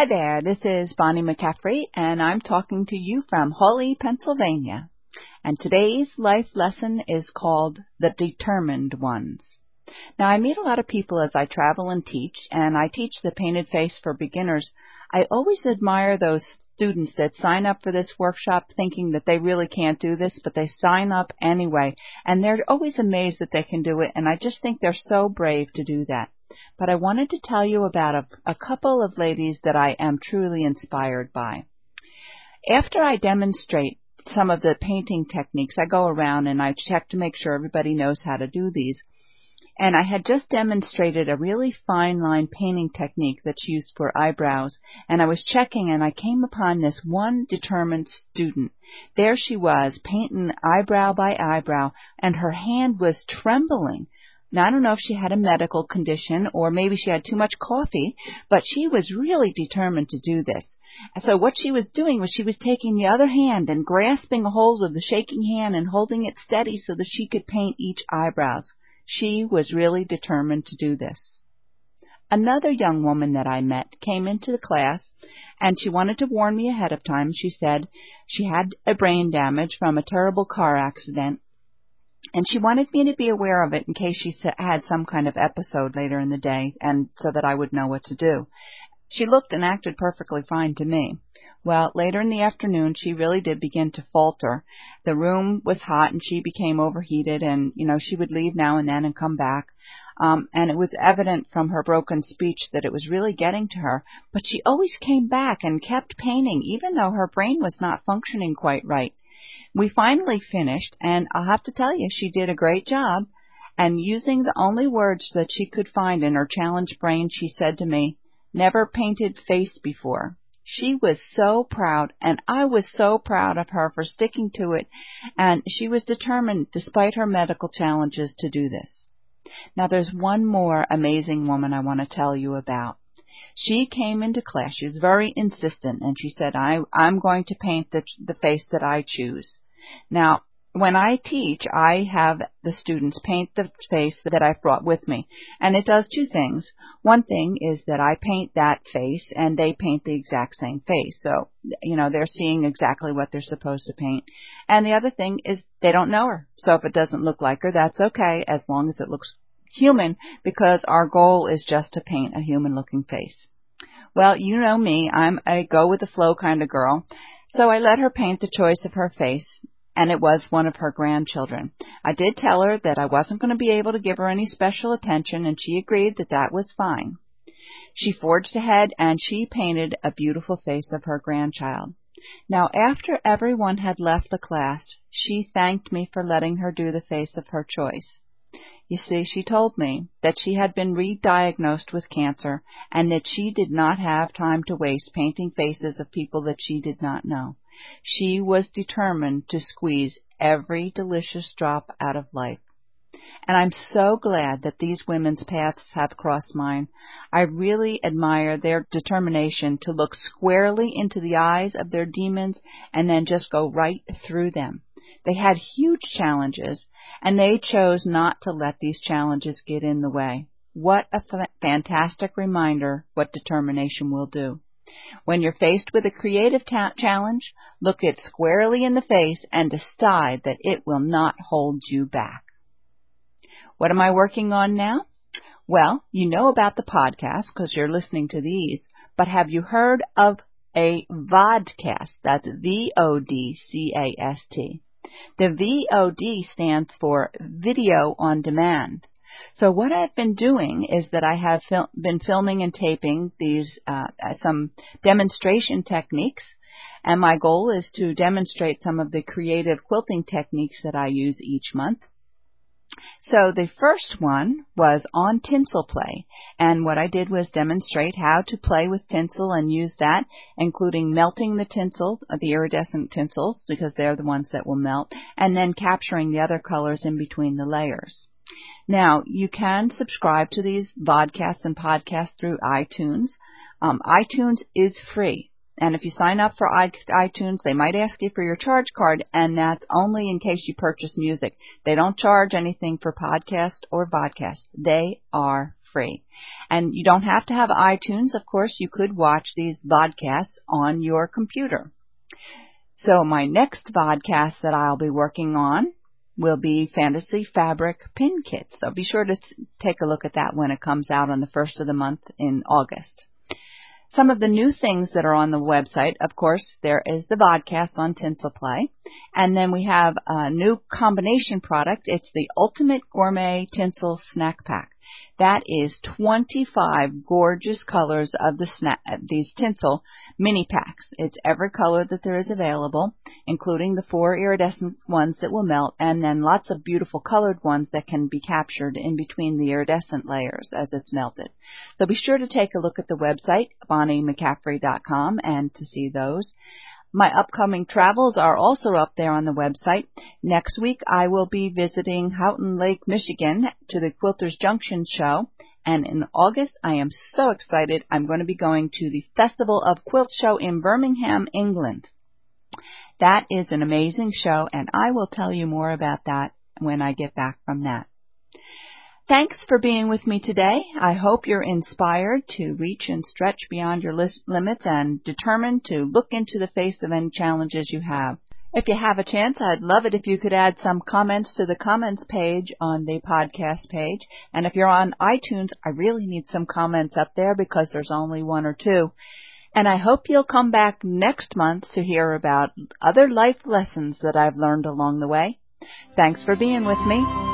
Hi there, this is Bonnie McCaffrey, and I'm talking to you from Hawley, Pennsylvania. And today's life lesson is called The Determined Ones. Now, I meet a lot of people as I travel and teach, and I teach the painted face for beginners. I always admire those students that sign up for this workshop thinking that they really can't do this, but they sign up anyway, and they're always amazed that they can do it, and I just think they're so brave to do that but I wanted to tell you about a, a couple of ladies that I am truly inspired by. After I demonstrate some of the painting techniques, I go around and I check to make sure everybody knows how to do these. And I had just demonstrated a really fine line painting technique that's used for eyebrows. And I was checking and I came upon this one determined student. There she was, painting eyebrow by eyebrow, and her hand was trembling. Now, I don't know if she had a medical condition or maybe she had too much coffee, but she was really determined to do this. So what she was doing was she was taking the other hand and grasping a hold of the shaking hand and holding it steady so that she could paint each eyebrows. She was really determined to do this. Another young woman that I met came into the class and she wanted to warn me ahead of time. She said she had a brain damage from a terrible car accident and she wanted me to be aware of it in case she had some kind of episode later in the day and so that I would know what to do. She looked and acted perfectly fine to me. Well, later in the afternoon, she really did begin to falter. The room was hot and she became overheated and, you know, she would leave now and then and come back. Um, and it was evident from her broken speech that it was really getting to her, but she always came back and kept painting even though her brain was not functioning quite right. We finally finished, and I'll have to tell you, she did a great job. And using the only words that she could find in her challenged brain, she said to me, Never painted face before. She was so proud, and I was so proud of her for sticking to it, and she was determined, despite her medical challenges, to do this. Now, there's one more amazing woman I want to tell you about. She came into class. She was very insistent, and she said, I, I'm going to paint the, the face that I choose. Now, when I teach, I have the students paint the face that I've brought with me. And it does two things. One thing is that I paint that face and they paint the exact same face. So, you know, they're seeing exactly what they're supposed to paint. And the other thing is they don't know her. So if it doesn't look like her, that's okay as long as it looks human because our goal is just to paint a human looking face. Well, you know me, I'm a go with the flow kind of girl. So I let her paint the choice of her face, and it was one of her grandchildren. I did tell her that I wasn't going to be able to give her any special attention, and she agreed that that was fine. She forged ahead and she painted a beautiful face of her grandchild. Now, after everyone had left the class, she thanked me for letting her do the face of her choice. You see, she told me that she had been re-diagnosed with cancer and that she did not have time to waste painting faces of people that she did not know. She was determined to squeeze every delicious drop out of life. And I'm so glad that these women's paths have crossed mine. I really admire their determination to look squarely into the eyes of their demons and then just go right through them. They had huge challenges, and they chose not to let these challenges get in the way. What a fantastic reminder what determination will do. When you're faced with a creative ta- challenge, look it squarely in the face and decide that it will not hold you back. What am I working on now? Well, you know about the podcast because you're listening to these, but have you heard of a vodcast? That's V-O-D-C-A-S-T. The VOD stands for Video on Demand. So what I've been doing is that I have fil- been filming and taping these uh, some demonstration techniques, and my goal is to demonstrate some of the creative quilting techniques that I use each month. So the first one was on tinsel play, and what I did was demonstrate how to play with tinsel and use that, including melting the tinsel, uh, the iridescent tinsels, because they're the ones that will melt, and then capturing the other colors in between the layers. Now, you can subscribe to these vodcasts and podcasts through iTunes. Um, iTunes is free. And if you sign up for iTunes, they might ask you for your charge card, and that's only in case you purchase music. They don't charge anything for podcast or vodcast. They are free. And you don't have to have iTunes. Of course, you could watch these vodcasts on your computer. So my next vodcast that I'll be working on will be Fantasy Fabric Pin Kits. So be sure to take a look at that when it comes out on the first of the month in August. Some of the new things that are on the website, of course, there is the vodcast on Tinsel Play. And then we have a new combination product. It's the Ultimate Gourmet Tinsel Snack Pack. That is 25 gorgeous colors of the snap, these tinsel mini packs. It's every color that there is available, including the four iridescent ones that will melt, and then lots of beautiful colored ones that can be captured in between the iridescent layers as it's melted. So be sure to take a look at the website, BonnieMcCaffrey.com, and to see those. My upcoming travels are also up there on the website. Next week I will be visiting Houghton Lake, Michigan to the Quilters Junction show. And in August, I am so excited. I'm going to be going to the Festival of Quilt show in Birmingham, England. That is an amazing show and I will tell you more about that when I get back from that. Thanks for being with me today. I hope you're inspired to reach and stretch beyond your limits and determined to look into the face of any challenges you have. If you have a chance, I'd love it if you could add some comments to the comments page on the podcast page. And if you're on iTunes, I really need some comments up there because there's only one or two. And I hope you'll come back next month to hear about other life lessons that I've learned along the way. Thanks for being with me.